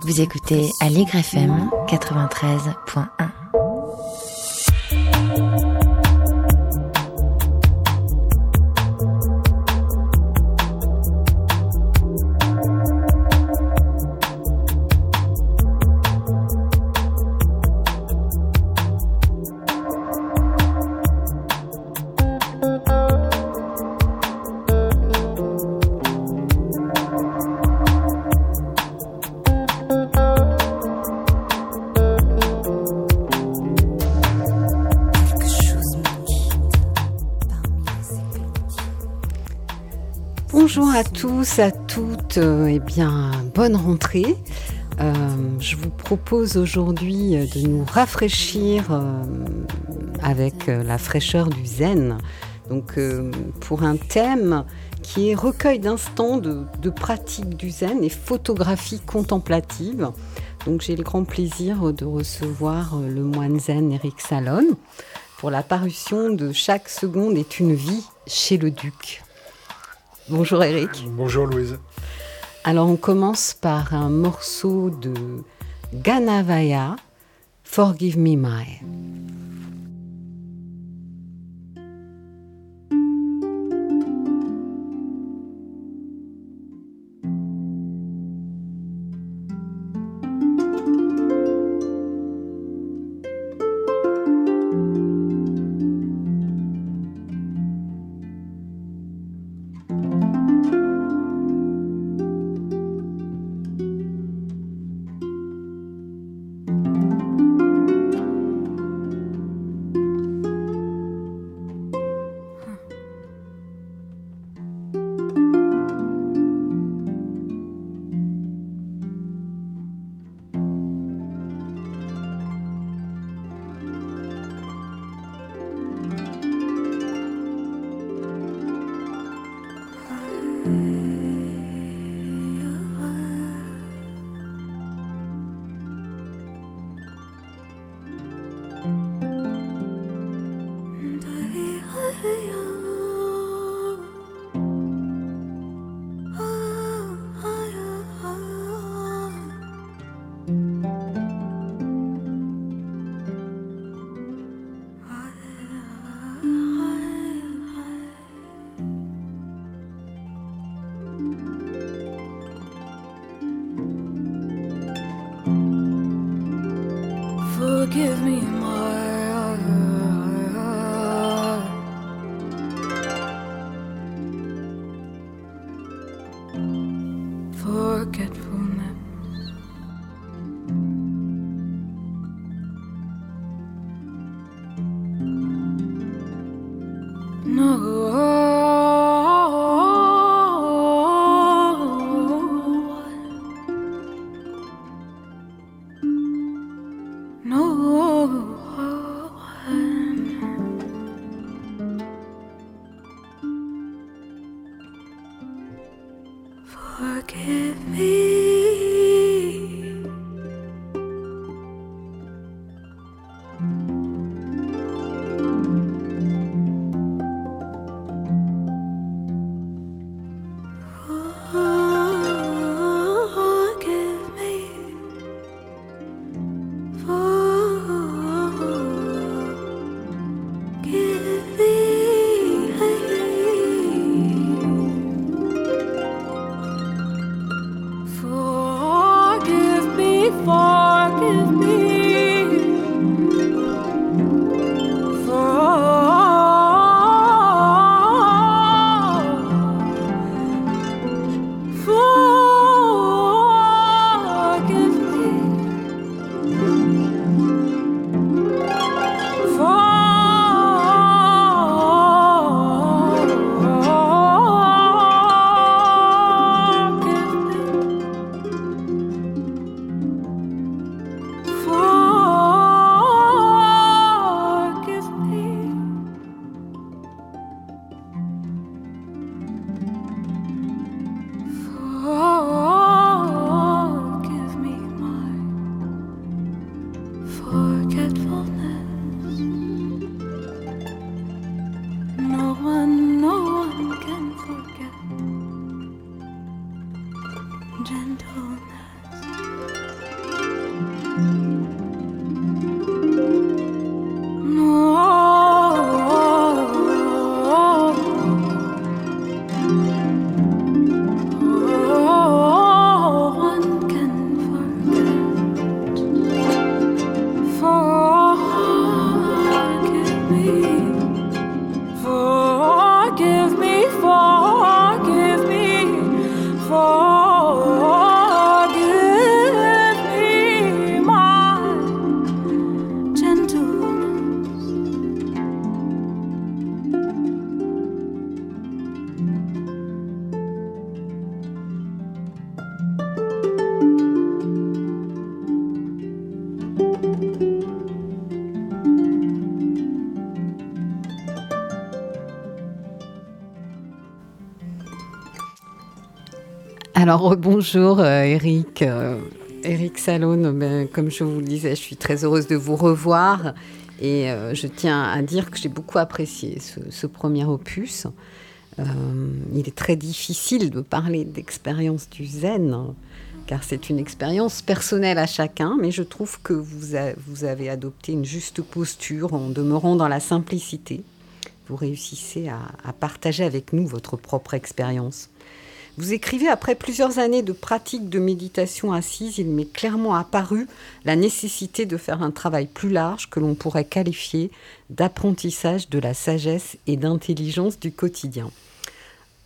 Vous écoutez Allegre FM 93.1. tous, à toutes, euh, eh bien, bonne rentrée. Euh, je vous propose aujourd'hui de nous rafraîchir euh, avec la fraîcheur du zen. Donc, pour un thème qui est recueil d'instants de, de pratique du zen et photographie contemplative. Donc, j'ai le grand plaisir de recevoir le moine zen Eric Salon pour la parution de Chaque seconde est une vie chez le duc. Bonjour Eric. Bonjour Louise. Alors on commence par un morceau de Ganavaya, Forgive Me My. Alors bonjour euh, Eric. Euh, Eric Salone, ben, comme je vous le disais, je suis très heureuse de vous revoir et euh, je tiens à dire que j'ai beaucoup apprécié ce, premier opus. il est très difficile de parler d'expérience du zen car c'est une expérience personnelle à chacun, mais je trouve que vous avez adopté une juste posture en demeurant dans la simplicité. Vous réussissez à partager avec nous votre propre expérience. Vous écrivez après plusieurs années de pratique de méditation assise, il m'est clairement apparu la nécessité de faire un travail plus large que l'on pourrait qualifier d'apprentissage de la sagesse et d'intelligence du quotidien.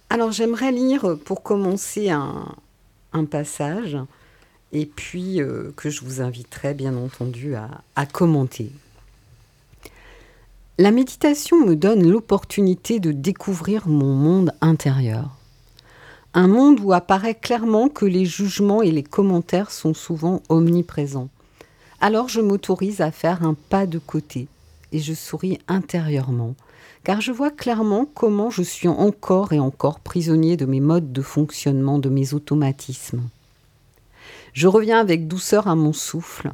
Alors j'aimerais lire pour commencer un, passage et puis euh, que je vous inviterai bien entendu à commenter. La méditation me donne l'opportunité de découvrir mon monde intérieur un monde où apparaît clairement que les jugements et les commentaires sont souvent omniprésents. Alors je m'autorise à faire un pas de côté et je souris intérieurement, car je vois clairement comment je suis encore et encore prisonnier de mes modes de fonctionnement, de mes automatismes. Je reviens avec douceur à mon souffle,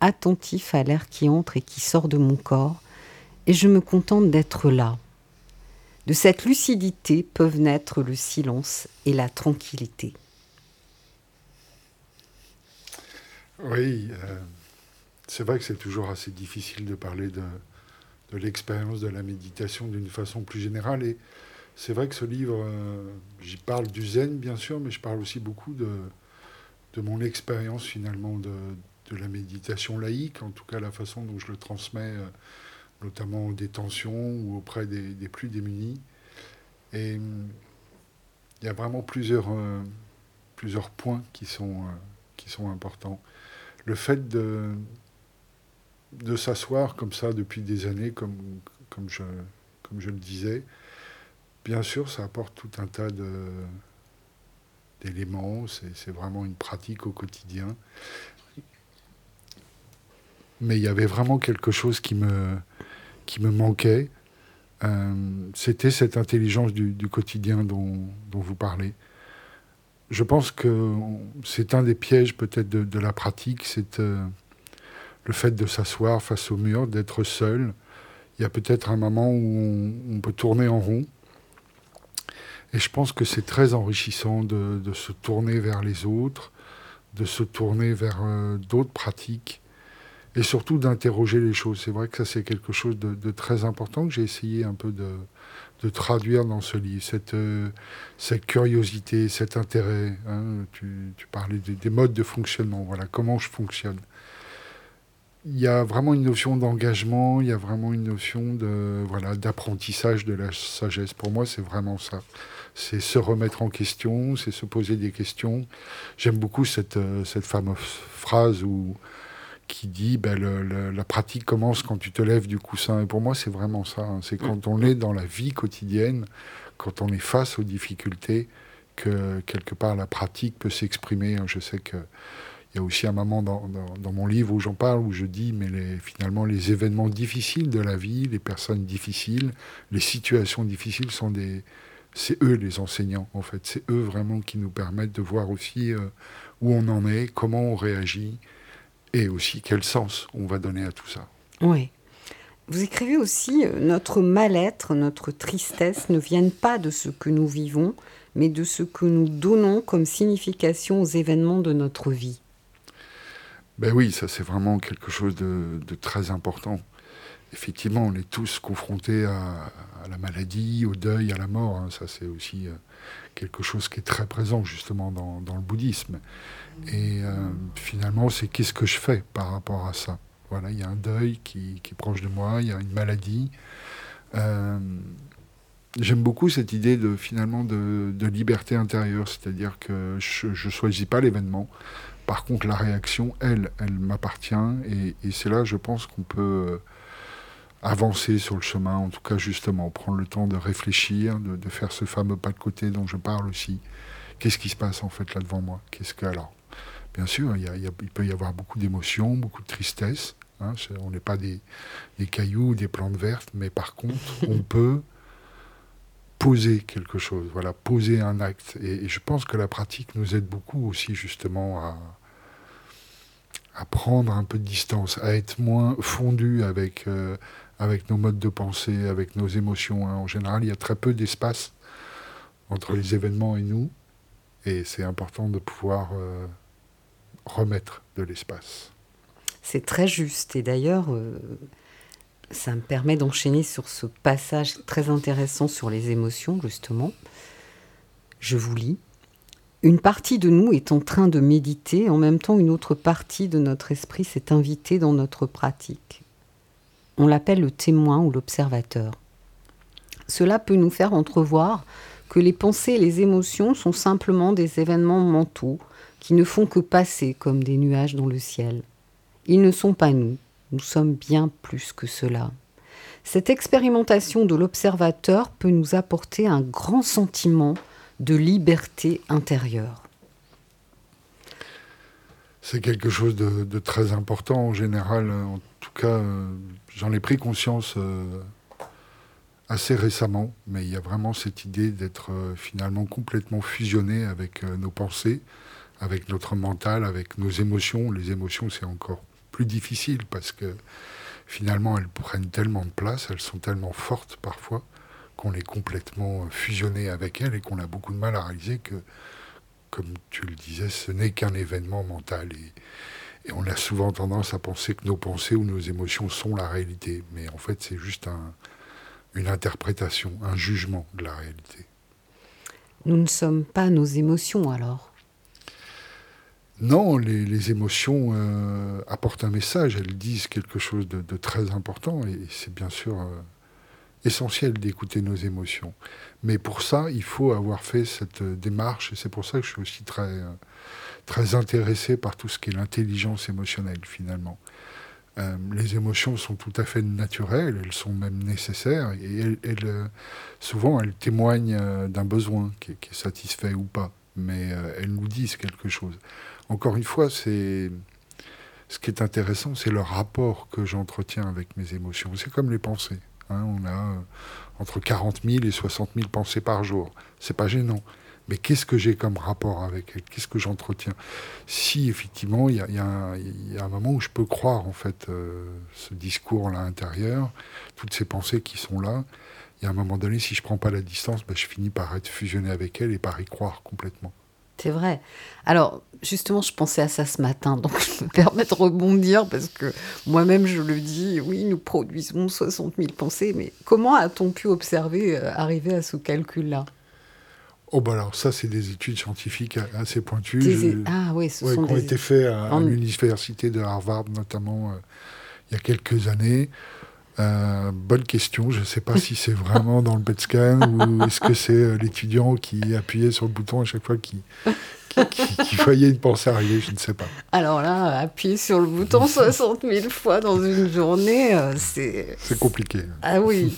attentif à l'air qui entre et qui sort de mon corps, et je me contente d'être là, de cette lucidité peuvent naître le silence et la tranquillité. Oui, euh, c'est vrai que c'est toujours assez difficile de parler de, l'expérience de la méditation d'une façon plus générale. Et c'est vrai que ce livre, euh, j'y parle du zen bien sûr, mais je parle aussi beaucoup de, mon expérience finalement de, de, la méditation laïque, en tout cas la façon dont je le transmets. Euh, notamment aux détentions ou auprès des, plus démunis. Et hum, il y a vraiment plusieurs, euh, plusieurs points qui sont, euh, qui sont importants. Le fait de, de s'asseoir comme ça depuis des années, comme, comme, je, comme je le disais, bien sûr, ça apporte tout un tas d'éléments, c'est vraiment une pratique au quotidien. Mais il y avait vraiment quelque chose qui me, qui me manquait, euh, c'était cette intelligence du, quotidien dont, vous parlez. Je pense que c'est un des pièges peut-être de, la pratique, c'est euh, le fait de s'asseoir face au mur, d'être seul. Il y a peut-être un moment où on, peut tourner en rond. Et je pense que c'est très enrichissant de, se tourner vers les autres, de se tourner vers euh, d'autres pratiques et surtout d'interroger les choses. C'est vrai que ça, c'est quelque chose de, très important que j'ai essayé un peu de, traduire dans ce livre. Cette, euh, curiosité, cet intérêt. Hein. tu, parlais des, modes de fonctionnement. Voilà, comment je fonctionne. Il y a vraiment une notion d'engagement, il y a vraiment une notion de voilà d'apprentissage de la sagesse. Pour moi, c'est vraiment ça. C'est se remettre en question, c'est se poser des questions. J'aime beaucoup cette, euh, cette fameuse phrase où qui dit ben, la pratique commence quand tu te lèves du coussin. Et pour moi, c'est vraiment ça. Hein. C'est quand on est dans la vie quotidienne, quand on est face aux difficultés, que quelque part la pratique peut s'exprimer. Hein. Je sais qu'il y a aussi un moment dans, mon livre où j'en parle, où je dis, mais les, finalement, les événements difficiles de la vie, les personnes difficiles, les situations difficiles sont des... C'est eux les enseignants, en fait. C'est eux vraiment qui nous permettent de voir aussi euh, où on en est, comment on réagit, et aussi quel sens on va donner à tout ça. Oui. Vous écrivez aussi euh, Notre mal-être, notre tristesse ne viennent pas de ce que nous vivons, mais de ce que nous donnons comme signification aux événements de notre vie. Ben oui, ça c'est vraiment quelque chose de, de, très important. Effectivement, on est tous confrontés à, à la maladie, au deuil, à la mort. Hein. Ça c'est aussi euh, quelque chose qui est très présent justement dans, dans le bouddhisme. Et euh, finalement, c'est qu'est-ce que je fais par rapport à ça? Voilà, il y a un deuil qui, qui, est proche de moi, il y a une maladie. Euh, J'aime beaucoup cette idée de finalement de, de liberté intérieure, c'est-à-dire que je ne choisis pas l'événement. Par contre, la réaction, elle, elle m'appartient. Et, et c'est là, je pense, qu'on peut euh, avancer sur le chemin, en tout cas justement, prendre le temps de réfléchir, de, de faire ce fameux pas de côté dont je parle aussi. Qu'est-ce qui se passe en fait là devant moi? Qu'est-ce que alors? Bien sûr, il, y a, peut y avoir beaucoup d'émotions, beaucoup de tristesse. Hein, on n'est pas des, des cailloux, des plantes vertes, mais par contre, on peut poser quelque chose, voilà, poser un acte. Et, et, je pense que la pratique nous aide beaucoup aussi justement à, à prendre un peu de distance, à être moins fondu avec, euh, avec nos modes de pensée, avec nos émotions. Hein. En général, il y a très peu d'espace entre les événements et nous, et c'est important de pouvoir euh, remettre de l'espace. C'est très juste, et d'ailleurs, euh, ça me permet d'enchaîner sur ce passage très intéressant sur les émotions, justement. Je vous lis. Une partie de nous est en train de méditer, en même temps une autre partie de notre esprit s'est invitée dans notre pratique. On l'appelle le témoin ou l'observateur. Cela peut nous faire entrevoir que les pensées et les émotions sont simplement des événements mentaux qui ne font que passer comme des nuages dans le ciel. Ils ne sont pas nous, nous sommes bien plus que cela. Cette expérimentation de l'observateur peut nous apporter un grand sentiment de liberté intérieure. C'est quelque chose de, très important en général. En tout cas, euh, j'en ai pris conscience euh, assez récemment, mais il y a vraiment cette idée d'être euh, finalement complètement fusionné avec nos pensées, avec notre mental, avec nos émotions. Les émotions, c'est encore plus difficile parce que finalement, elles prennent tellement de place, elles sont tellement fortes parfois qu'on est complètement fusionné avec elles et qu'on a beaucoup de mal à réaliser que, comme tu le disais, ce n'est qu'un événement mental. Et, on a souvent tendance à penser que nos pensées ou nos émotions sont la réalité. Mais en fait, c'est juste un, une interprétation, un jugement de la réalité. Nous ne sommes pas nos émotions alors Non, les, émotions euh, apportent un message, elles disent quelque chose de, très important et c'est bien sûr... Euh, essentiel d'écouter nos émotions. Mais pour ça, il faut avoir fait cette démarche, et c'est pour ça que je suis aussi très, très intéressé par tout ce qui est l'intelligence émotionnelle, finalement. Euh, les émotions sont tout à fait naturelles, elles sont même nécessaires, et souvent elles témoignent d'un besoin qui est, satisfait ou pas, mais euh, elles nous disent quelque chose. Encore une fois, c'est... Ce qui est intéressant, c'est le rapport que j'entretiens avec mes émotions. C'est comme les pensées. Hein, on a euh, entre 40 000 et 60 000 pensées par jour. C'est pas gênant. Mais qu'est-ce que j'ai comme rapport avec elle Qu'est-ce que j'entretiens? Si effectivement, il y, a un moment où je peux croire en fait euh, ce discours là intérieur, toutes ces pensées qui sont là, il y a un moment donné, si je prends pas la distance, ben, je finis par être fusionné avec elle et par y croire complètement. C'est vrai. Alors, justement, je pensais à ça ce matin, donc je me permets de rebondir parce que moi-même, je le dis, oui, nous produisons 60 000 pensées, mais comment a-t-on pu observer, euh, arriver à ce calcul-là? Oh, bah alors ça, c'est des études scientifiques assez pointues. Des... Ah oui, ce ouais, sont qui ont été faites à, en... à l'université de Harvard, notamment, euh, il y a quelques années. Euh, bonne question. Je ne sais pas si c'est vraiment dans le PET scan ou est-ce que c'est euh, l'étudiant qui appuyait sur le bouton à chaque fois qui, qui, qui, qui voyait une pensée arriver. Je ne sais pas. Alors là, appuyer sur le bouton 60 000 fois dans une journée, euh, c'est. C'est compliqué. Ah oui.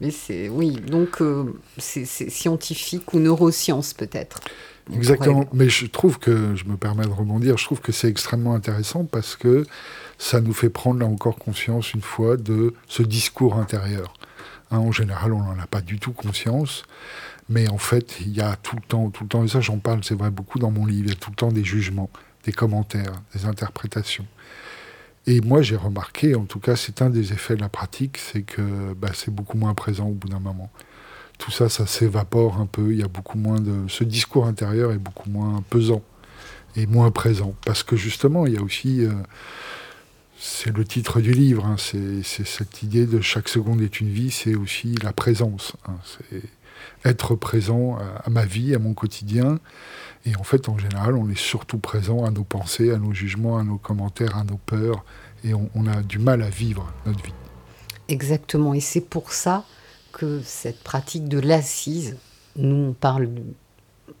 Mais c'est. Oui. Donc, euh, c'est scientifique ou neurosciences peut-être. Exactement. Mais je trouve que, je me permets de rebondir, je trouve que c'est extrêmement intéressant parce que ça nous fait prendre là encore conscience une fois de ce discours intérieur. Hein, en général, on n'en a pas du tout conscience, mais en fait, il y a tout le temps, tout le temps, et ça j'en parle, c'est vrai beaucoup dans mon livre, il y a tout le temps des jugements, des commentaires, des interprétations. Et moi, j'ai remarqué, en tout cas, c'est un des effets de la pratique, c'est que bah, c'est beaucoup moins présent au bout d'un moment. tout ça, ça s'évapore un peu. Il y a beaucoup moins de. Ce discours intérieur est beaucoup moins pesant et moins présent. Parce que justement, il y a aussi. euh, c'est le titre du livre, hein, c'est cette idée de chaque seconde est une vie, c'est aussi la présence. hein, c'est être présent à, ma vie, à mon quotidien. Et en fait, en général, on est surtout présent à nos pensées, à nos jugements, à nos commentaires, à nos peurs. Et on, on a du mal à vivre notre vie. Exactement. Et c'est pour ça que cette pratique de l'assise, nous on parle.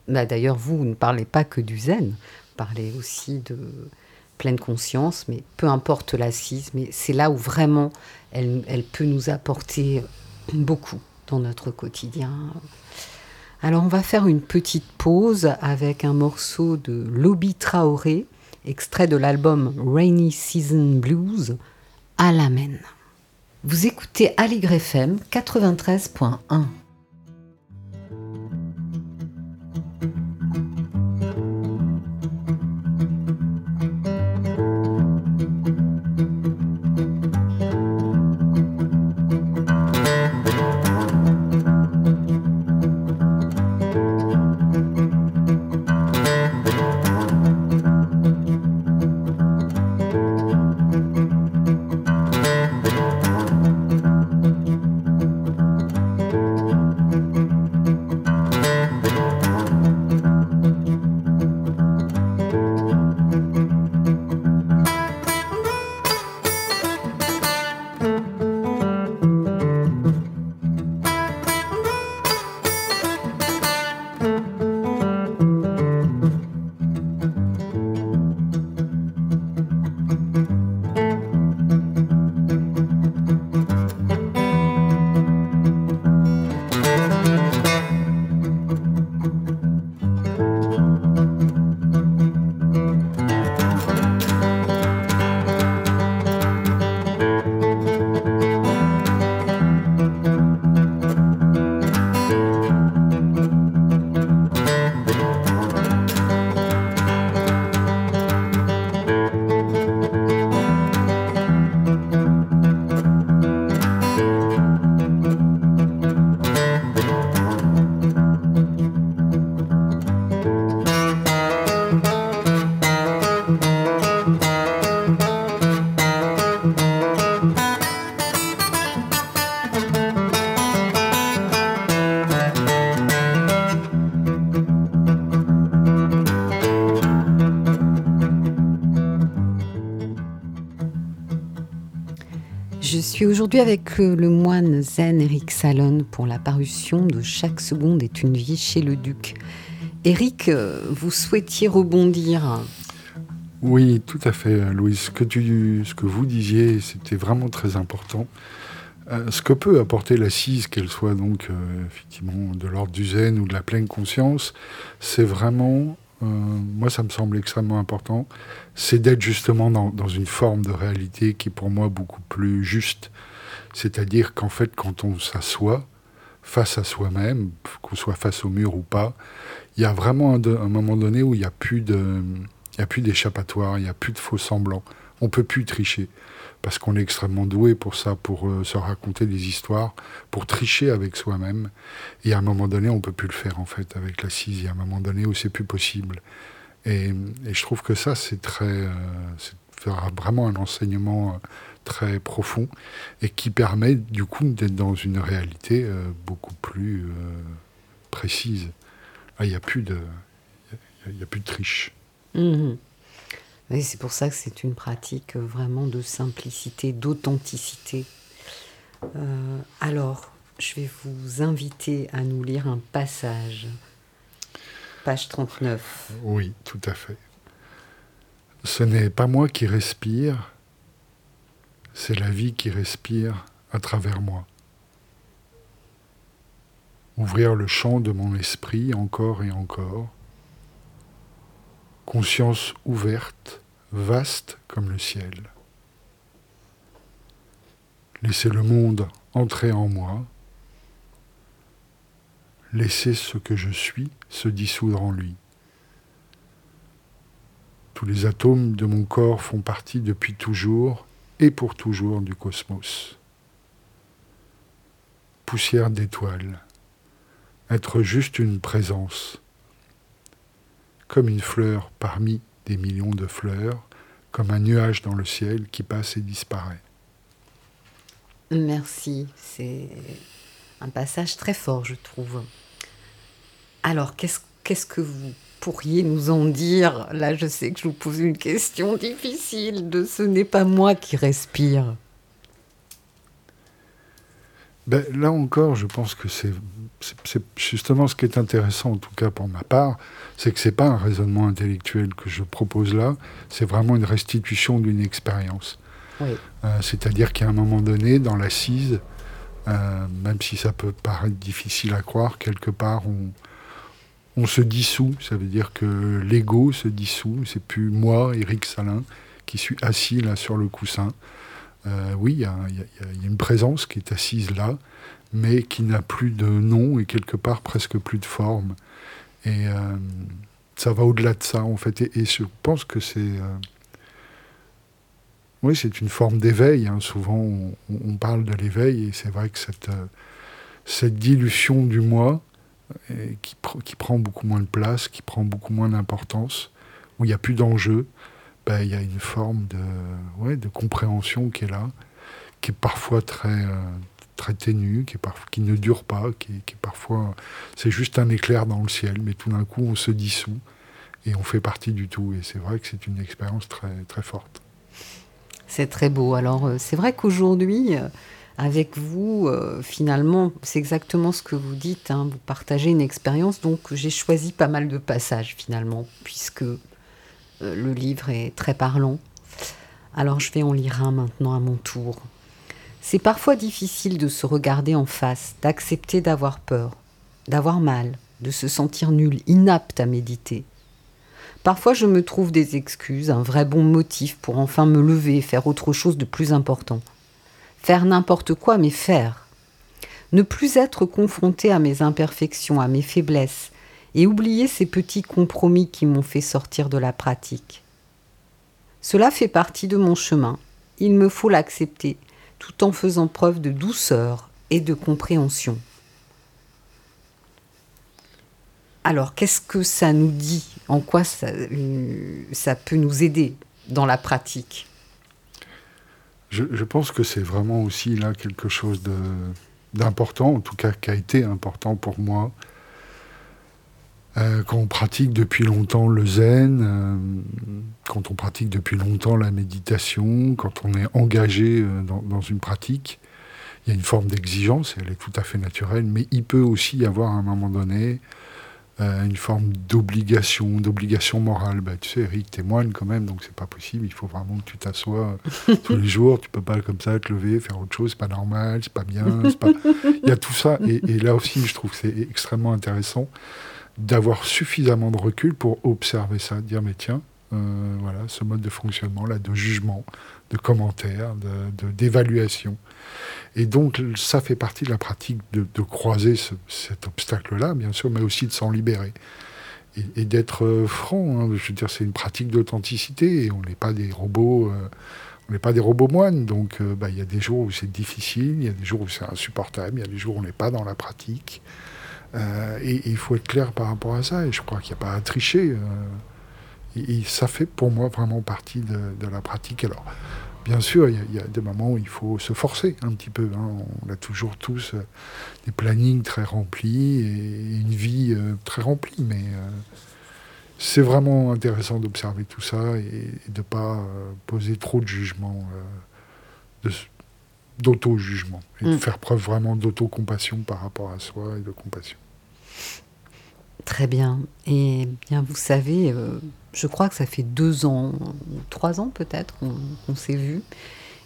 bah, D'ailleurs, vous, vous ne parlez pas que du zen, vous parlez aussi de pleine conscience, mais peu importe l'assise, mais c'est là où vraiment elle, peut nous apporter beaucoup dans notre quotidien. Alors, on va faire une petite pause avec un morceau de Lobby Traoré, extrait de l'album Rainy Season Blues, à l'amen. Vous écoutez Aligre FM 93.1. avec le moine zen Eric Salon pour la parution de Chaque seconde est une vie chez le duc. Eric, euh, vous souhaitiez rebondir. Oui, tout à fait, Louise. Ce que, vous disiez, c'était vraiment très important. Euh, ce que peut apporter l'assise, qu'elle soit donc euh, effectivement de l'ordre du zen ou de la pleine conscience, c'est vraiment, moi ça me semble extrêmement important, c'est d'être justement dans, dans une forme de réalité qui est pour moi beaucoup plus juste. C'est-à-dire qu'en fait, quand on s'assoit face à soi-même, qu'on soit face au mur ou pas, il y a vraiment un, moment donné où il n'y a plus d'échappatoire, il n'y a plus de faux semblants. On peut plus tricher parce qu'on est extrêmement doué pour ça, pour euh, se raconter des histoires, pour tricher avec soi-même. Et à un moment donné, on peut plus le faire en fait avec l'assise. Il y a un moment donné où c'est plus possible. Et, et je trouve que ça, c'est très, euh, c'est vraiment un enseignement euh, très profond et qui permet du coup d'être dans une réalité euh, beaucoup plus euh, précise. Là, il n'y a plus de, y a- il y a plus de triche. Mhm. C'est pour ça que c'est une pratique euh, vraiment de simplicité, d'authenticité. Euh, alors, je vais vous inviter à nous lire un passage. Page 39. Oui, tout à fait. Ce n'est pas moi qui respire, c'est la vie qui respire à travers moi. Ouvrir le champ de mon esprit encore et encore. Conscience ouverte, vaste comme le ciel. Laisser le monde entrer en moi. Laisser ce que je suis se dissoudre en lui. Tous les atomes de mon corps font partie depuis toujours et pour toujours du cosmos. Poussière d'étoiles, être juste une présence, comme une fleur parmi des millions de fleurs, comme un nuage dans le ciel qui passe et disparaît. Merci, c'est un passage très fort, je trouve. Alors, qu'est-ce qu'est-ce que vous pourriez nous en dire? Là, je sais que je vous pose une question difficile de ce n'est pas moi qui respire. Ben, là encore, je pense que c'est justement ce qui est intéressant, en tout cas pour ma part, c'est que c'est pas un raisonnement intellectuel que je propose là, c'est vraiment une restitution d'une expérience. Oui. Euh, C'est-à-dire qu'à un moment donné, dans l'assise, euh, même si ça peut paraître difficile à croire, quelque part, on, on se dissout. Ça veut dire que l'ego se dissout. C'est plus moi, Éric Salin, qui suis assis là sur le coussin. Oui, il y, a- une présence qui est assise là, mais qui n'a plus de nom et quelque part presque plus de forme. Et euh, ça va au-delà de ça, en fait. Et, je pense que c'est... euh, oui, c'est une forme d'éveil. hein. Souvent, on, on parle de l'éveil, et c'est vrai que cette, euh, cette dilution du moi, qui, pr- qui prend beaucoup moins de place, qui prend beaucoup moins d'importance, où il n'y a plus d'enjeu, ben, il y a une forme de, ouais, de compréhension qui est là, qui est parfois très, euh, très ténue, qui, est parf- qui ne dure pas, qui, qui est parfois... C'est juste un éclair dans le ciel, mais tout d'un coup, on se dissout et on fait partie du tout. Et c'est vrai que c'est une expérience très, très forte. C'est très beau. Alors, euh, c'est vrai qu'aujourd'hui, euh, avec vous, euh, finalement, c'est exactement ce que vous dites. hein, vous partagez une expérience. Donc, j'ai choisi pas mal de passages, finalement, puisque euh, le livre est très parlant. Alors, je vais en lire un maintenant à mon tour. C'est parfois difficile de se regarder en face, d'accepter d'avoir peur, d'avoir mal, de se sentir nul, inapte à méditer. Parfois, je me trouve des excuses, un vrai bon motif pour enfin me lever et faire autre chose de plus important. Faire n'importe quoi, mais faire. Ne plus être confronté à mes imperfections, à mes faiblesses, et oublier ces petits compromis qui m'ont fait sortir de la pratique. Cela fait partie de mon chemin. Il me faut l'accepter, tout en faisant preuve de douceur et de compréhension. Alors, qu'est-ce que ça nous dit? En quoi ça, euh, ça peut nous aider dans la pratique? Je, pense que c'est vraiment aussi là quelque chose d'important, en tout cas qui a été important pour moi. Euh, quand on pratique depuis longtemps le zen, euh, quand on pratique depuis longtemps la méditation, quand on est engagé euh, dans, dans une pratique, il y a une forme d'exigence, elle est tout à fait naturelle, mais il peut aussi y avoir à un moment donné une forme d'obligation, d'obligation morale. Bah, tu sais, Eric, t'es moine quand même, donc c'est pas possible, il faut vraiment que tu t'assoies tous les jours, tu peux pas comme ça te lever, faire autre chose, c'est pas normal, c'est pas bien, pas... Il y a tout ça, et, et là aussi, je trouve que c'est extrêmement intéressant d'avoir suffisamment de recul pour observer ça, dire mais tiens, euh, voilà, ce mode de fonctionnement là, de jugement, de commentaire, de- de- d'évaluation. Et donc ça fait partie de la pratique de, croiser ce- cet obstacle-là, bien sûr, mais aussi de s'en libérer et, d'être euh, franc. hein. Je veux dire, c'est une pratique d'authenticité on n'est pas des robots. euh, on n'est pas des robots moines, donc euh, bah, il y a des jours où c'est difficile, il y a des jours où c'est insupportable, il y a des jours où on n'est pas dans la pratique. Et il faut être clair par rapport à ça, et je crois qu'il n'y a pas à tricher. et ça fait pour moi vraiment partie de, de la pratique. Alors, bien sûr, il y, a- il y a des moments où il faut se forcer un petit peu. hein. On a toujours tous euh, des plannings très remplis et une vie euh, très remplie, mais euh, c'est vraiment intéressant d'observer tout ça et, et de ne pas poser trop de jugement, d'auto-jugement, et de Mm. faire preuve vraiment d'autocompassion par rapport à soi et de compassion. Très bien. Et bien, vous savez, euh, je crois que ça fait deux ans, trois ans peut-être, qu'on s'est vu.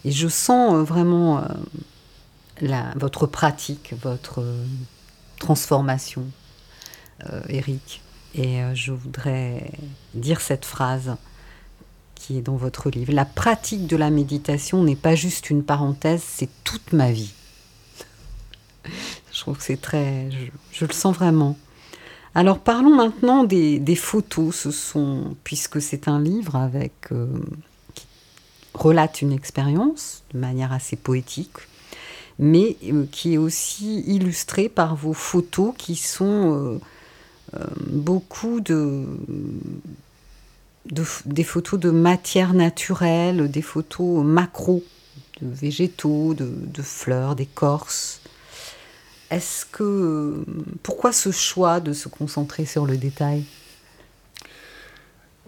Et je sens euh, vraiment euh, votre pratique, votre transformation, Eric. Et je voudrais dire cette phrase qui est dans votre livre. La pratique de la méditation n'est pas juste une parenthèse, c'est toute ma vie. Je trouve que c'est très... Je le sens vraiment. Alors parlons maintenant des, photos. Ce sont, puisque c'est un livre euh, qui relate une expérience de manière assez poétique. mais euh, qui est aussi illustré par vos photos qui sont euh, beaucoup de, des photos de matière naturelle, des photos macro, de végétaux, de fleurs, d'écorces. Est-ce que pourquoi ce choix de se concentrer sur le détail?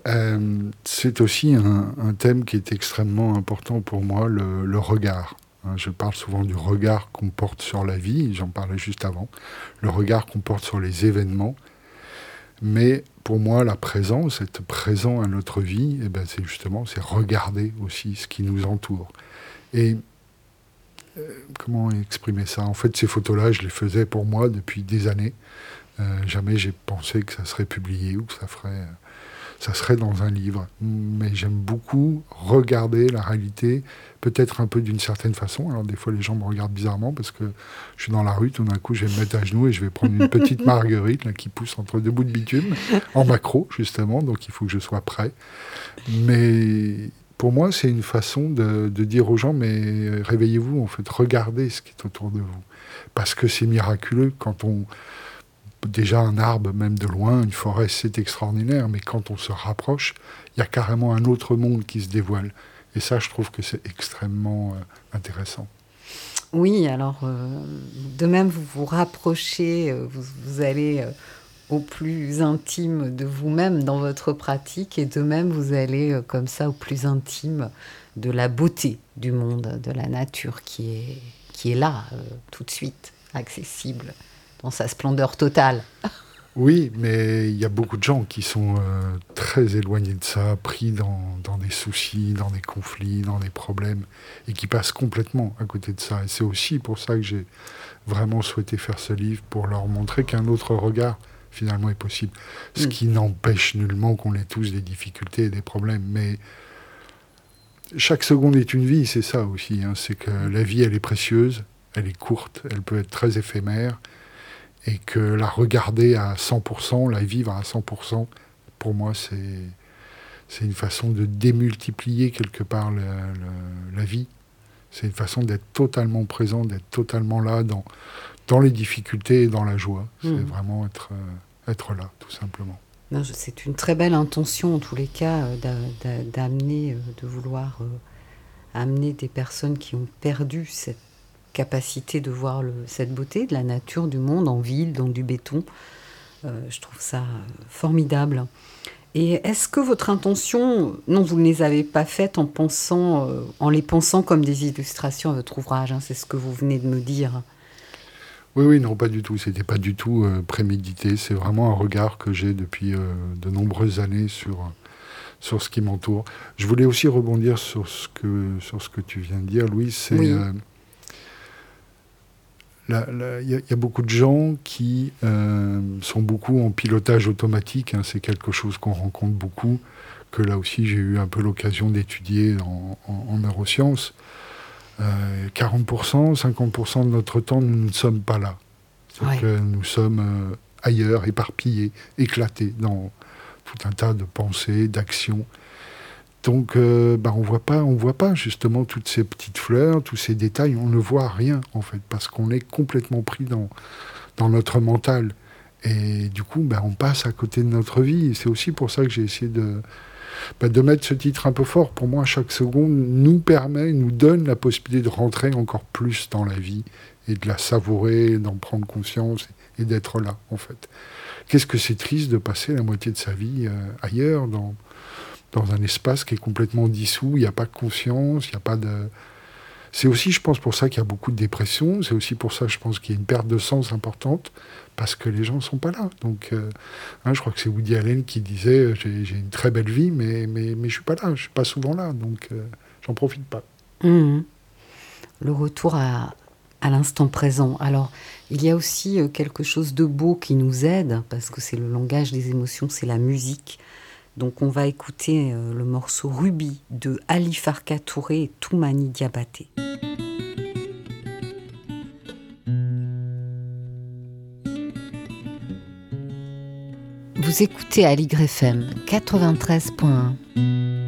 Euh, c'est aussi un, thème qui est extrêmement important pour moi, le, regard. Hein, Je parle souvent du regard qu'on porte sur la vie, j'en parlais juste avant, le regard qu'on porte sur les événements. Mais pour moi, la présence, être présent à notre vie, eh ben, c'est justement, c'est regarder aussi ce qui nous entoure. Et euh, comment exprimer ça? En fait, ces photos-là, je les faisais pour moi depuis des années. Euh, jamais j'ai pensé que ça serait publié ou que ça ferait, euh, ça serait dans un livre. Mais j'aime beaucoup regarder la réalité, peut-être un peu d'une certaine façon. Alors des fois, les gens me regardent bizarrement parce que je suis dans la rue, tout d'un coup, je vais me mettre à genoux et je vais prendre une petite marguerite là, qui pousse entre deux bouts de bitume, en macro justement, donc il faut que je sois prêt. Mais pour moi, c'est une façon de, dire aux gens, mais réveillez-vous, en fait, regardez ce qui est autour de vous. Parce que c'est miraculeux quand on... Déjà un arbre, même de loin, une forêt, c'est extraordinaire, mais quand on se rapproche, il y a carrément un autre monde qui se dévoile. Et ça, je trouve que c'est extrêmement euh, intéressant. Oui, alors euh, de même vous vous rapprochez, euh, vous, allez au plus intime de vous-même dans votre pratique et de même vous allez euh, comme ça au plus intime de la beauté du monde, de la nature qui est, qui est là euh, tout de suite, accessible dans sa splendeur totale. Oui, mais il y a beaucoup de gens qui sont euh, très éloignés de ça, pris dans, dans des soucis, dans des conflits, dans des problèmes, et qui passent complètement à côté de ça. Et c'est aussi pour ça que j'ai vraiment souhaité faire ce livre, pour leur montrer qu'un autre regard, finalement, est possible. Ce Mm. qui n'empêche nullement qu'on ait tous des difficultés et des problèmes, mais chaque seconde est une vie, c'est ça aussi. hein. c'est que la vie, elle est précieuse, elle est courte, elle peut être très éphémère, et que la regarder à 100%, la vivre à 100%, pour moi, c'est c'est une façon de démultiplier quelque part le- le- la vie. C'est une façon d'être totalement présent, d'être totalement là dans, dans les difficultés et dans la joie. C'est Mhm. vraiment être, euh, être là, tout simplement. C'est une très belle intention en tous les cas euh, d'a- d'a- d'amener, euh, de vouloir amener des personnes qui ont perdu cette capacité de voir le- cette beauté de la nature, du monde en ville, dans du béton. Euh, je trouve ça formidable. Et est-ce que votre intention, non, vous ne les avez pas faites en pensant, euh, en les pensant comme des illustrations à votre ouvrage, hein, c'est ce que vous venez de me dire. Oui, oui, non, pas du tout. C'était pas du tout euh, prémédité. C'est vraiment un regard que j'ai depuis euh, de nombreuses années sur, sur ce qui m'entoure. Je voulais aussi rebondir sur ce que, sur ce que tu viens de dire, Louis. C'est. Oui. euh, Il y, a- il y a beaucoup de gens qui euh, sont beaucoup en pilotage automatique. hein. C'est quelque chose qu'on rencontre beaucoup, que là aussi j'ai eu un peu l'occasion d'étudier en, en- en neurosciences. Euh, 40%, 50% de notre temps, nous ne sommes pas là. Ouais. que nous sommes euh, ailleurs, éparpillés, éclatés dans tout un tas de pensées, d'actions. Donc, euh, bah, on voit pas, on voit pas justement toutes ces petites fleurs, tous ces détails. On ne voit rien en fait, parce qu'on est complètement pris dans dans notre mental. Et du coup, bah, on passe à côté de notre vie. Et c'est aussi pour ça que j'ai essayé de bah, de mettre ce titre un peu fort. Pour moi, chaque seconde nous permet, nous donne la possibilité de rentrer encore plus dans la vie et de la savourer, d'en prendre conscience et d'être là, en fait. Qu'est-ce que c'est triste de passer la moitié de sa vie euh, ailleurs, dans, dans un espace qui est complètement dissous, il n'y a pas de conscience, il n'y a pas de... C'est aussi, je pense, pour ça qu'il y a beaucoup de dépression, c'est aussi pour ça, je pense, qu'il y a une perte de sens importante, parce que les gens ne sont pas là. Donc, euh, hein, je crois que c'est Woody Allen qui disait euh, j'ai une très belle vie, mais, mais, mais je suis pas là, je suis pas souvent là, donc euh, j'en profite pas. Mhm. Le retour à, à l'instant présent. Alors, il y a aussi quelque chose de beau qui nous aide, parce que c'est le langage des émotions, c'est la musique. Donc, on va écouter le morceau Ruby de Ali Farka Touré et Toumani Diabaté. Vous écoutez à FM 93.1.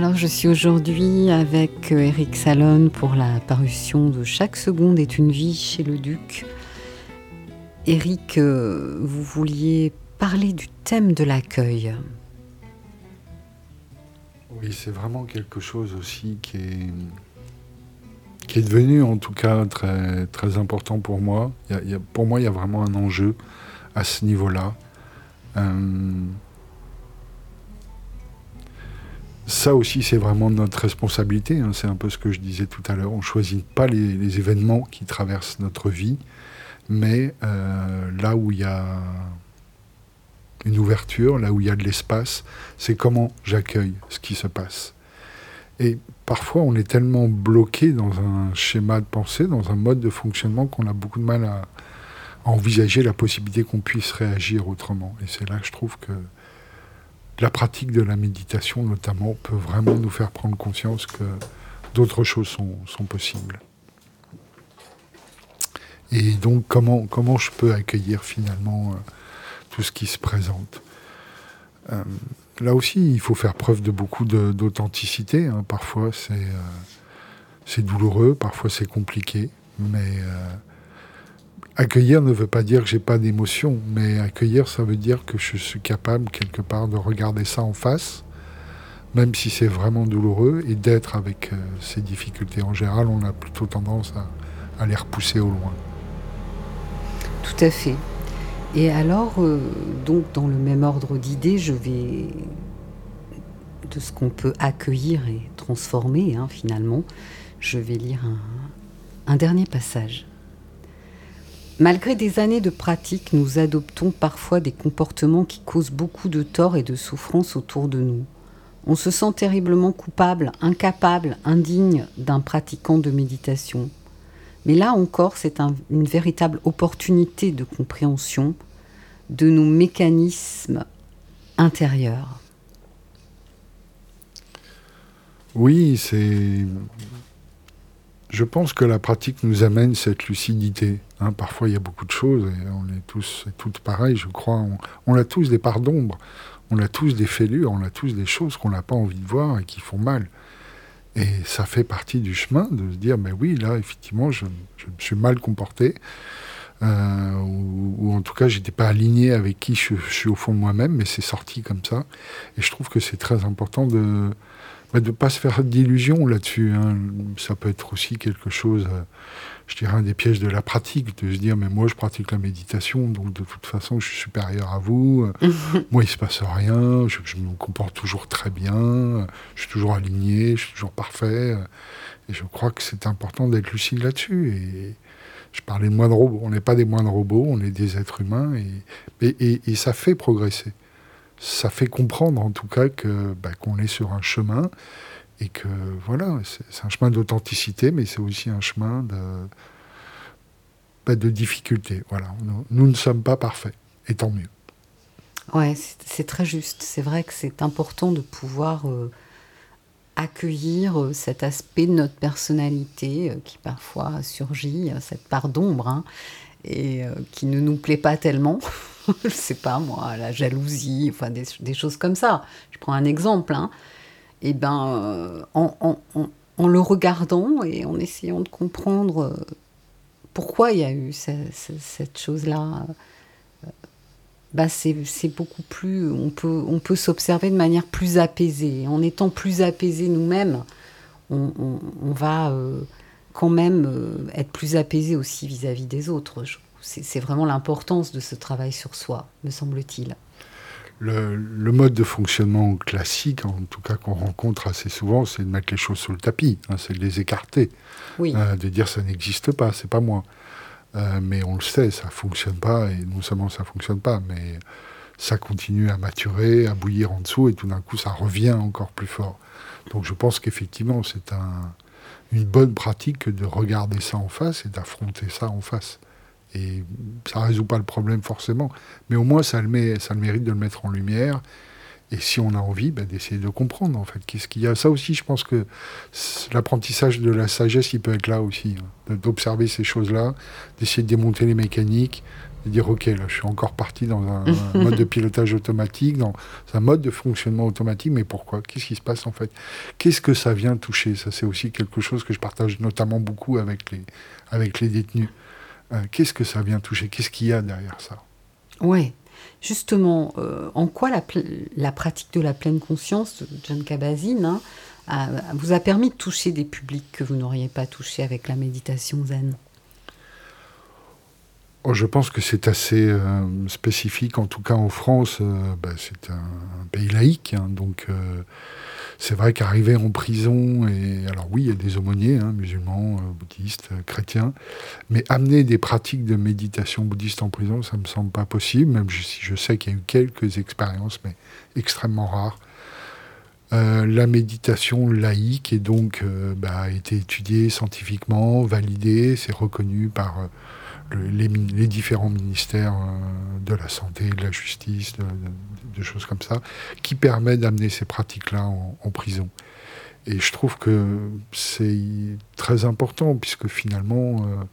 Alors je suis aujourd'hui avec Eric Salon pour la parution de Chaque seconde est une vie chez le Duc. Eric, euh, vous vouliez parler du thème de l'accueil. Oui, c'est vraiment quelque chose aussi qui est, devenu en tout cas très, très important pour moi. Pour moi, il y a vraiment un enjeu à ce niveau-là. Euh, ça aussi, c'est vraiment notre responsabilité. hein. C'est un peu ce que je disais tout à l'heure. On ne choisit pas les, événements qui traversent notre vie, mais euh, là où il y a une ouverture, là où il y a de l'espace, c'est comment j'accueille ce qui se passe. Et parfois, on est tellement bloqué dans un schéma de pensée, dans un mode de fonctionnement, qu'on a beaucoup de mal à, à envisager la possibilité qu'on puisse réagir autrement. Et c'est là que je trouve que la pratique de la méditation, notamment, peut vraiment nous faire prendre conscience que d'autres choses sont, possibles. Et donc, comment, je peux accueillir finalement euh, tout ce qui se présente? Euh, Là aussi, il faut faire preuve de beaucoup d'authenticité. hein. Parfois, c'est euh, c'est douloureux, parfois c'est compliqué, mais accueillir ne veut pas dire que j'ai pas d'émotion, mais accueillir, ça veut dire que je suis capable quelque part de regarder ça en face, même si c'est vraiment douloureux, et d'être avec euh, ces difficultés. En général, on a plutôt tendance à, les repousser au loin. Tout à fait. Et alors, euh, donc dans le même ordre d'idées, je vais de ce qu'on peut accueillir et transformer hein, finalement, je vais lire un dernier passage. Malgré des années de pratique, nous adoptons parfois des comportements qui causent beaucoup de tort et de souffrance autour de nous. On se sent terriblement coupable, incapable, indigne d'un pratiquant de méditation. Mais là encore, c'est un- une véritable opportunité de compréhension de nos mécanismes intérieurs. Oui, c'est. Je pense que la pratique nous amène cette lucidité. hein. Parfois, il y a beaucoup de choses et on est tous et toutes pareils, je crois. On, a tous des parts d'ombre, on a tous des fêlures, on a tous des choses qu'on n'a pas envie de voir et qui font mal. Et ça fait partie du chemin de se dire, mais oui, là, effectivement, je, me suis mal comporté. euh, ou, en tout cas, j'étais pas aligné avec qui je, je suis au fond de moi-même, mais c'est sorti comme ça. Et je trouve que c'est très important de de ne pas se faire d'illusions là-dessus. hein. Ça peut être aussi quelque chose, euh, je dirais, un des pièges de la pratique, de se dire, mais moi je pratique la méditation, donc de toute façon je suis supérieur à vous, euh, moi il se passe rien, je, je me comporte toujours très bien, euh, je suis toujours aligné, je suis toujours parfait. Et je crois que c'est important d'être lucide là-dessus. Et je parlais de moindres robots, on n'est pas des moindres robots, on est des êtres humains, et, et, et- et ça fait progresser ça fait comprendre en tout cas que bah, qu'on est sur un chemin et que voilà, c'est un chemin d'authenticité, mais c'est aussi un chemin de, bah, de difficulté. Voilà, nous, ne sommes pas parfaits, et tant mieux. Ouais, c'est très juste. C'est vrai que c'est important de pouvoir euh, accueillir euh, cet aspect de notre personnalité euh, qui parfois surgit, cette part d'ombre, hein, et euh, qui ne nous plaît pas tellement. Je sais pas moi, la jalousie, enfin des, choses comme ça. Je prends un exemple. Hein. Et ben, euh, en, le regardant et en essayant de comprendre euh, pourquoi il y a eu ce- ce- cette chose-là, bah c'est beaucoup plus. On peut, on peut s'observer de manière plus apaisée. En étant plus apaisé nous-mêmes, on, va quand même euh, être plus apaisé aussi vis-à-vis des autres. C'est vraiment l'importance de ce travail sur soi, me semble-t-il. Le, le mode de fonctionnement classique, en tout cas qu'on rencontre assez souvent, c'est de mettre les choses sous le tapis, hein, c'est de les écarter, Oui, euh, de dire ça n'existe pas, c'est pas moi. Euh, mais on le sait, ça fonctionne pas, et non seulement ça fonctionne pas, mais ça continue à maturer, à bouillir en dessous, et tout d'un coup ça revient encore plus fort. Donc je pense qu'effectivement c'est un, une bonne pratique que de regarder ça en face et d'affronter ça en face. Et ça résout pas le problème forcément, mais au moins ça le, met, ça le mérite de le mettre en lumière. Et si on a envie, bah, d'essayer de comprendre en fait qu'est-ce qu'il y a. Ça aussi, je pense que l'apprentissage de la sagesse, il peut être là aussi, hein, d'observer ces choses-là, d'essayer de démonter les mécaniques, et dire ok là je suis encore parti dans un, mode de pilotage automatique, dans un mode de fonctionnement automatique, mais pourquoi? Qu'est-ce qui se passe en fait? Qu'est-ce que ça vient toucher? Ça c'est aussi quelque chose que je partage notamment beaucoup avec les, avec les détenus. Euh, Qu'est-ce que ça vient toucher? Qu'est-ce qu'il y a derrière ça? Ouais. Justement, euh, en quoi la, la pratique de la pleine conscience de John Kabat-Zinn hein, vous a permis de toucher des publics que vous n'auriez pas touchés avec la méditation zen? Oh, je pense que c'est assez euh, spécifique, en tout cas en France, euh, bah, c'est un, pays laïque, hein, donc euh, c'est vrai qu'arriver en prison, et alors oui, il y a des aumôniers, hein, musulmans, bouddhistes, chrétiens, mais amener des pratiques de méditation bouddhiste en prison, ça me semble pas possible, même si je sais qu'il y a eu quelques expériences, mais extrêmement rares. La méditation laïque est donc bah, a été étudiée scientifiquement, validée, c'est reconnu par les, différents ministères euh, de la santé, de la justice, de, choses comme ça, qui permet d'amener ces pratiques-là en, prison. Et je trouve que c'est très important, puisque finalement, euh,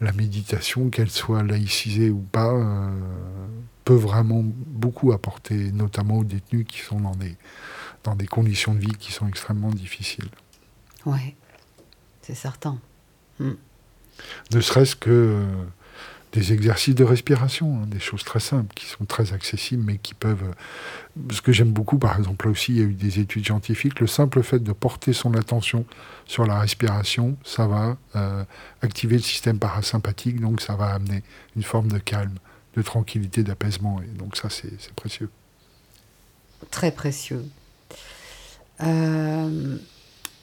la méditation, qu'elle soit laïcisée ou pas, euh, peut vraiment beaucoup apporter, notamment aux détenus qui sont dans des, dans des conditions de vie qui sont extrêmement difficiles. Ouais, c'est certain. Ne serait-ce que euh, des exercices de respiration, hein, des choses très simples qui sont très accessibles, mais qui peuvent. euh, Ce que j'aime beaucoup, par exemple, là aussi, il y a eu des études scientifiques. Le simple fait de porter son attention sur la respiration, ça va euh, activer le système parasympathique, donc ça va amener une forme de calme, de tranquillité, d'apaisement. Et donc ça, c'est c'est précieux. Très précieux.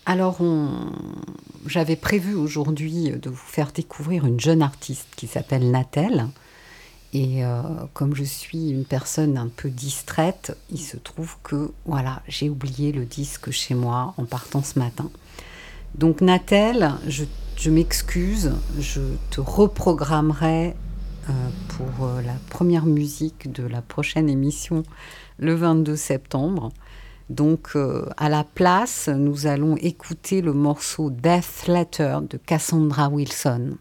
Alors, j'avais prévu aujourd'hui de vous faire découvrir une jeune artiste qui s'appelle Natel. Et euh, comme je suis une personne un peu distraite, il se trouve que voilà, j'ai oublié le disque chez moi en partant ce matin. Donc Natel, je, je m'excuse, je te reprogrammerai euh, pour euh, la première musique de la prochaine émission le 22 septembre. Donc, euh, à la place, nous allons écouter le morceau Death Letter de Cassandra Wilson.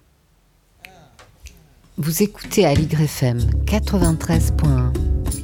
Vous écoutez à l'YFM 93.1.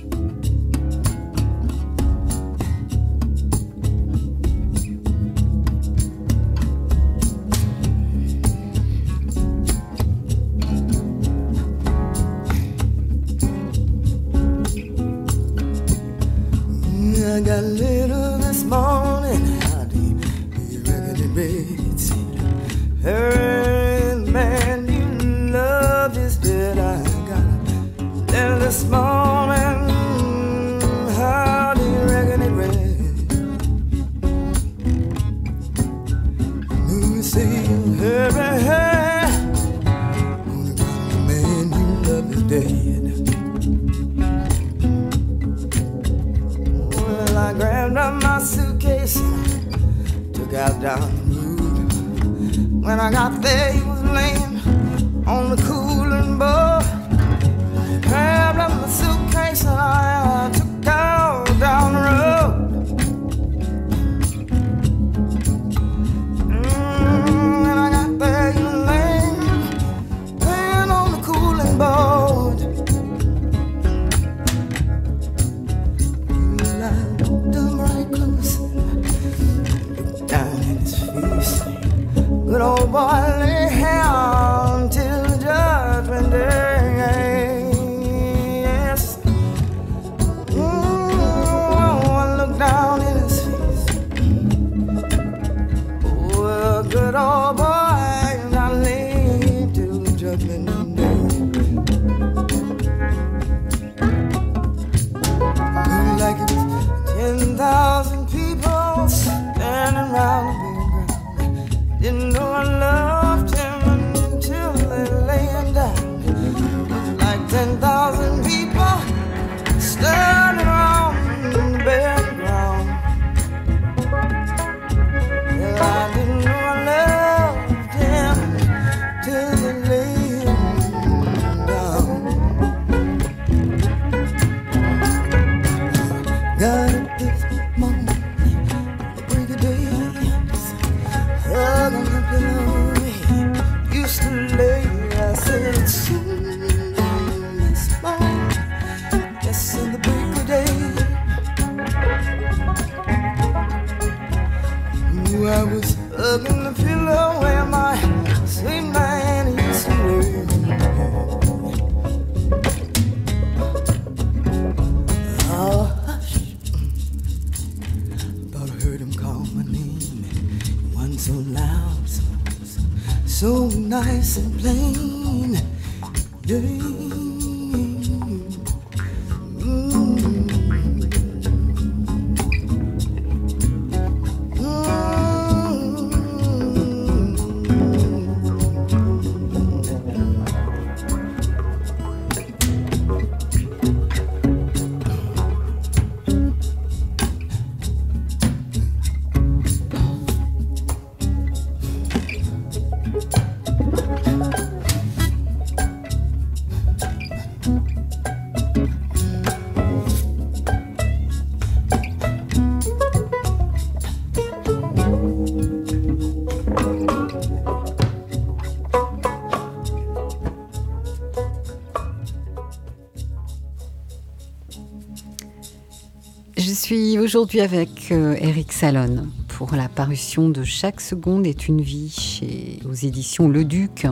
aujourd'hui avec euh, Eric Salon pour la parution de Chaque seconde est une vie chez, aux éditions Le Duc.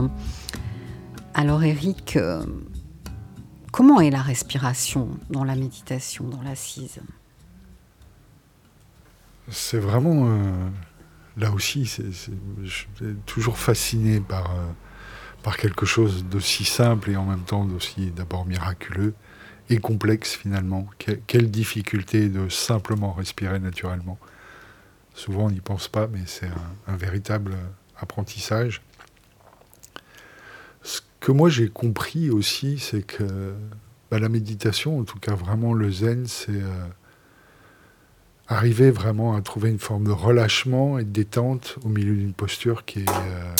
Alors Eric, euh, comment est la respiration dans la méditation, dans l'assise? C'est vraiment, euh, là aussi, c'est, je suis toujours fasciné par, par quelque chose d'aussi simple et en même temps d'aussi d'abord miraculeux et complexe finalement. quelle difficulté de simplement respirer naturellement. Souvent on n'y pense pas, mais c'est un, véritable apprentissage. Ce que moi j'ai compris aussi, c'est que bah, la méditation, en tout cas vraiment le zen, c'est euh, arriver vraiment à trouver une forme de relâchement et de détente au milieu d'une posture qui est, euh,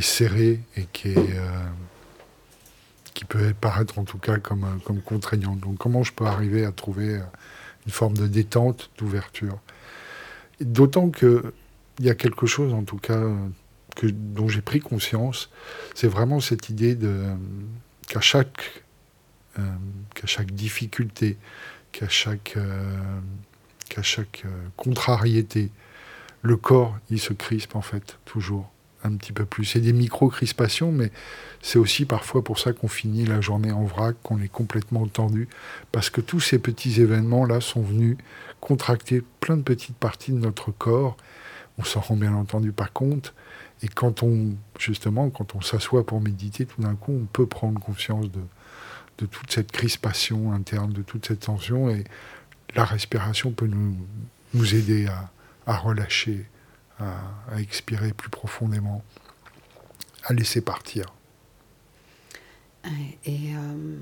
serrée et qui est... Euh, qui peut paraître en tout cas comme, euh, comme contraignant. Donc comment je peux arriver à trouver euh, une forme de détente, d'ouverture? D'autant qu'il y a quelque chose en tout cas que, dont j'ai pris conscience, c'est vraiment cette idée qu'à chaque, euh, chaque difficulté, qu'à chaque, chaque contrariété, le corps, il se crispe en fait, toujours un petit peu plus. C'est des micro-crispations, mais c'est aussi parfois pour ça qu'on finit la journée en vrac, qu'on est complètement tendu, parce que tous ces petits événements-là sont venus contracter plein de petites parties de notre corps. On s'en rend bien entendu pas compte. Et quand on, justement, quand on s'assoit pour méditer, tout d'un coup, on peut prendre conscience de, de toute cette crispation interne, de toute cette tension, et la respiration peut nous, nous aider à, à relâcher à, expirer plus profondément, à laisser partir. Et euh,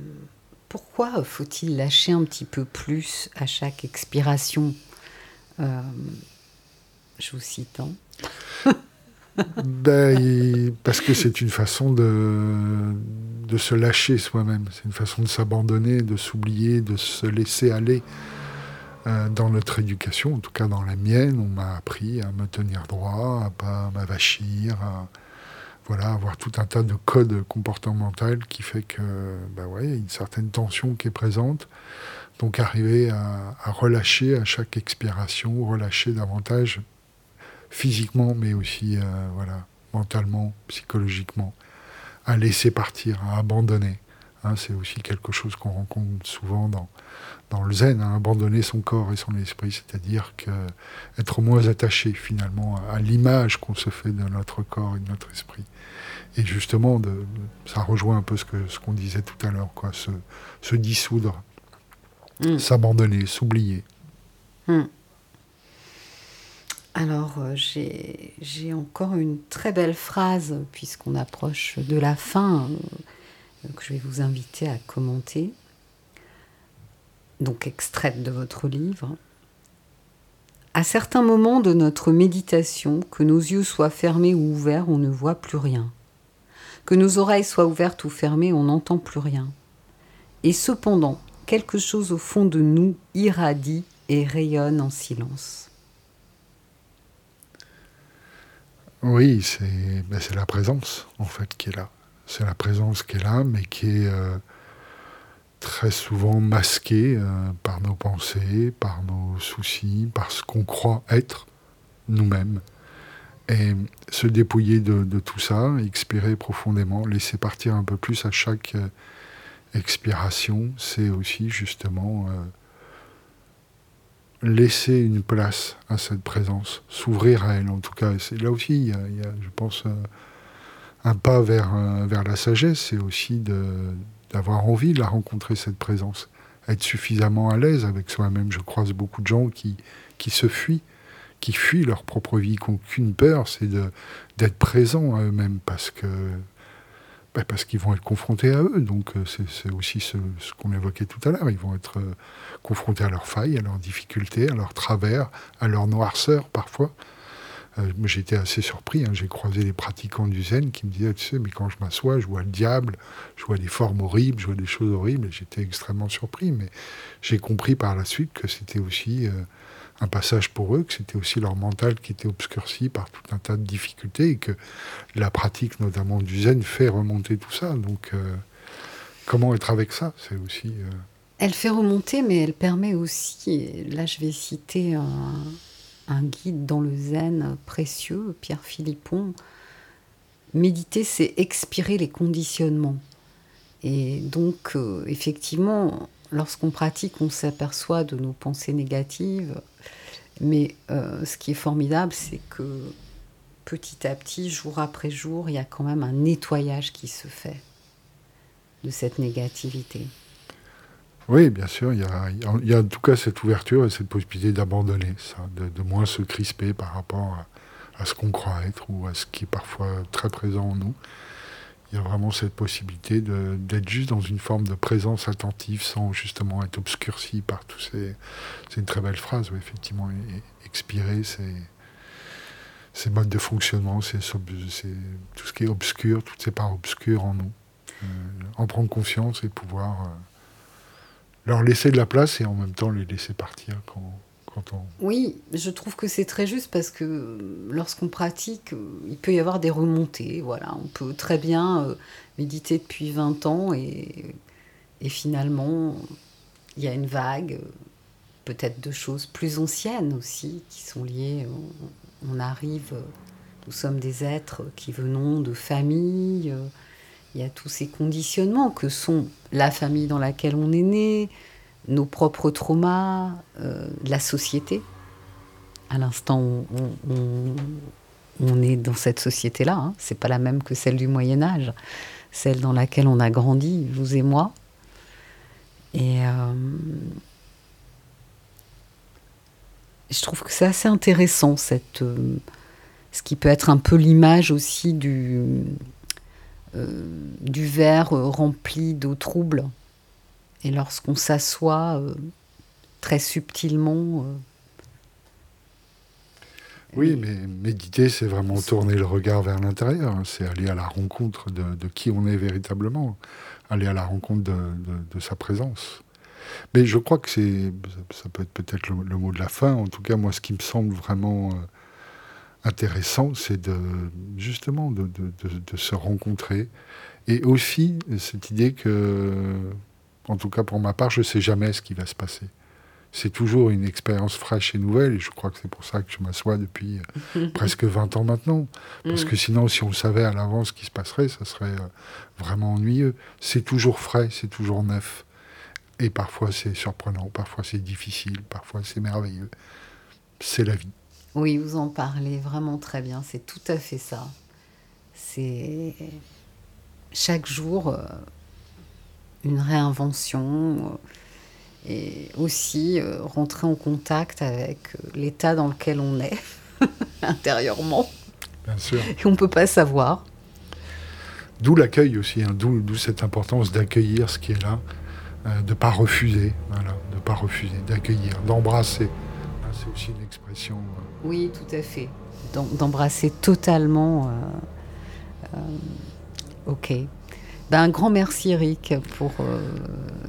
pourquoi faut-il lâcher un petit peu plus à chaque expiration euh, Je vous cite. Hein? ben, parce que c'est une façon de, de se lâcher soi-même, c'est une façon de s'abandonner, de s'oublier, de se laisser aller. Euh, dans notre éducation, en tout cas dans la mienne, on m'a appris à me tenir droit, à pas m'avachir, à voilà, avoir tout un tas de codes comportementaux qui fait que, bah ouais, y a une certaine tension qui est présente. Donc arriver à, relâcher à chaque expiration, relâcher davantage physiquement, mais aussi euh, voilà, mentalement, psychologiquement, à laisser partir, à abandonner. Hein, c'est aussi quelque chose qu'on rencontre souvent dans, dans le zen, à abandonner son corps et son esprit, c'est-à-dire que être moins attaché finalement à, l'image qu'on se fait de notre corps et de notre esprit. Et justement, de, ça rejoint un peu ce qu'on ce qu'on disait tout à l'heure, quoi, se, se dissoudre, mm. s'abandonner, s'oublier. Mm. Alors, euh, j'ai encore une très belle phrase, puisqu'on approche de la fin. Euh, que je vais vous inviter à commenter, donc extraite de votre livre. À certains moments de notre méditation, que nos yeux soient fermés ou ouverts, on ne voit plus rien. Que nos oreilles soient ouvertes ou fermées, on n'entend plus rien. Et cependant, quelque chose au fond de nous irradie et rayonne en silence. Oui, c'est ben la présence, en fait, qui est là c'est la présence qui est là, mais qui est euh, très souvent masquée euh, par nos pensées, par nos soucis, par ce qu'on croit être nous-mêmes. Et se dépouiller de, tout ça, expirer profondément, laisser partir un peu plus à chaque euh, expiration, c'est aussi justement laisser une place à cette présence, s'ouvrir à elle en tout cas. Là aussi, je pense, un pas vers, euh, vers la sagesse, c'est aussi d'avoir envie de la rencontrer, cette présence. Être suffisamment à l'aise avec soi-même. Je croise beaucoup de gens qui, qui se fuient, qui fuient leur propre vie, qui n'ont qu'une peur, c'est d'être présents à eux-mêmes parce que bah, parce qu'ils vont être confrontés à eux. Donc euh, c'est aussi ce, qu'on évoquait tout à l'heure. Ils vont être euh, confrontés à leurs failles, à leurs difficultés, à leurs travers, à leur noirceur parfois. Euh, J'étais assez surpris. Hein. J'ai croisé les pratiquants du zen qui me disaient, tu sais, mais quand je m'assois, je vois le diable, je vois des formes horribles, je vois des choses horribles. J'étais extrêmement surpris. Mais j'ai compris par la suite que c'était aussi un passage pour eux, que c'était aussi leur mental qui était obscurci par tout un tas de difficultés et que la pratique notamment du zen fait remonter tout ça. Donc euh, comment être avec ça? C'est aussi... Euh, elle fait remonter, mais elle permet aussi, là je vais citer un, guide dans le zen précieux, Pierre Philippon, méditer c'est expirer les conditionnements. Et donc euh, effectivement, lorsqu'on pratique, on s'aperçoit de nos pensées négatives. Mais euh, ce qui est formidable, c'est que petit à petit, jour après jour, il y a quand même un nettoyage qui se fait de cette négativité. Oui, bien sûr, il y, a, en tout cas cette ouverture et cette possibilité d'abandonner de, moins se crisper par rapport à ce qu'on croit être ou à ce qui est parfois très présent en nous il y a vraiment cette possibilité d'être juste dans une forme de présence attentive sans justement être obscurci par tous ces... C'est une très belle phrase, effectivement, expirer ces, modes de fonctionnement, tout ce qui est obscur, toutes ces parts obscures en nous. Euh, en prendre conscience et pouvoir euh, leur laisser de la place et en même temps les laisser partir quand, oui, je trouve que c'est très juste parce que euh, lorsqu'on pratique, euh, il peut y avoir des remontées. Voilà, on peut très bien euh, méditer depuis 20 ans et, finalement, il y a une vague, peut-être de choses plus anciennes aussi, qui sont liées. On, arrive, nous sommes des êtres qui venons de familles. Il y a tous ces conditionnements que sont la famille dans laquelle on est né, nos propres traumas, euh, la société. À l'instant où on, est dans cette société-là, hein, c'est pas la même que celle du Moyen Âge, celle dans laquelle on a grandi, vous et moi. Et euh, je trouve que c'est assez intéressant cette, euh, ce qui peut être un peu l'image aussi du, du verre rempli d'eau trouble. Et lorsqu'on s'assoit euh, très subtilement. Euh, oui, mais méditer, c'est vraiment tourner le regard vers l'intérieur. C'est aller à la rencontre de, qui on est véritablement, aller à la rencontre de, sa présence. Mais je crois que c'est, ça peut être peut-être le, mot de la fin. En tout cas, moi, ce qui me semble vraiment euh, intéressant, c'est de justement de, se rencontrer et aussi cette idée que en tout cas, pour ma part, je ne sais jamais ce qui va se passer. C'est toujours une expérience fraîche et nouvelle, et je crois que c'est pour ça que je m'assois depuis euh, presque 20 ans maintenant. Parce que sinon, si on savait à l'avance ce qui se passerait, ça serait euh, vraiment ennuyeux. C'est toujours frais, c'est toujours neuf. Et parfois c'est surprenant, parfois c'est difficile, parfois c'est merveilleux. C'est la vie. Oui, vous en parlez vraiment très bien, c'est tout à fait ça. C'est chaque jour, euh, une réinvention euh, et aussi euh, rentrer en contact avec l'état dans lequel on est intérieurement. Bien sûr. Et on ne peut pas savoir. D'où l'accueil aussi, hein, d'où cette importance d'accueillir ce qui est là, de ne pas refuser, voilà, de ne pas refuser, d'accueillir, d'embrasser. C'est aussi une expression. Oui, tout à fait. D'embrasser totalement. ok. Ben, un grand merci Eric pour euh,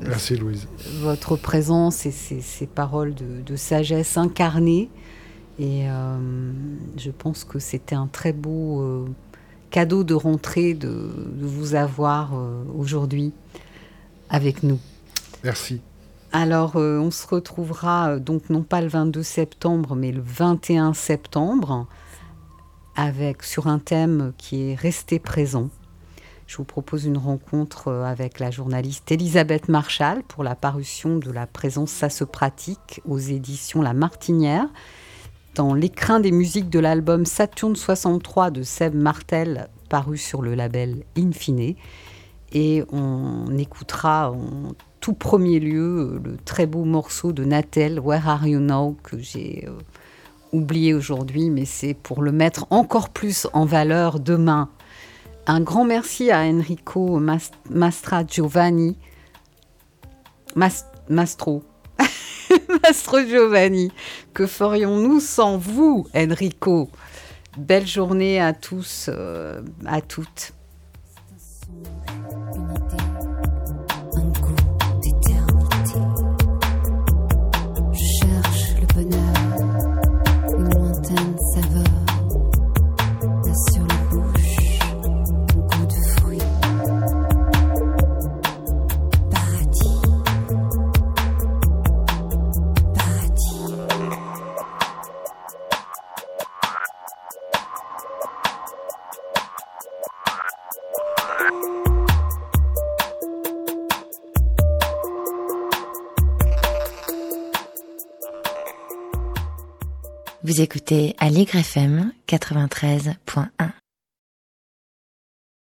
merci, Louise. votre présence et ces, paroles de, sagesse incarnée. Et euh, je pense que c'était un très beau euh, cadeau de rentrée de, vous avoir aujourd'hui avec nous. Merci. Alors, on se retrouvera donc non pas le 22 septembre, mais le 21 septembre, avec sur un thème qui est resté présent je vous propose une rencontre euh, avec la journaliste Elisabeth Marchal pour la parution de La présence, ça se pratique aux éditions La Martinière. Dans l'écrin des musiques de l'album Saturne 63 de Seb Martel, paru sur le label Infine. Et on écoutera tout premier lieu le très beau morceau de Natel, Where Are You Now, que j'ai euh, oublié aujourd'hui, mais c'est pour le mettre encore plus en valeur demain. Un grand merci à Enrico Mastra Giovanni, Mastro, Mastro Giovanni. Que ferions-nous sans vous, Enrico? Belle journée à tous, euh, à toutes. Vous écoutez Allegre FM 93.1.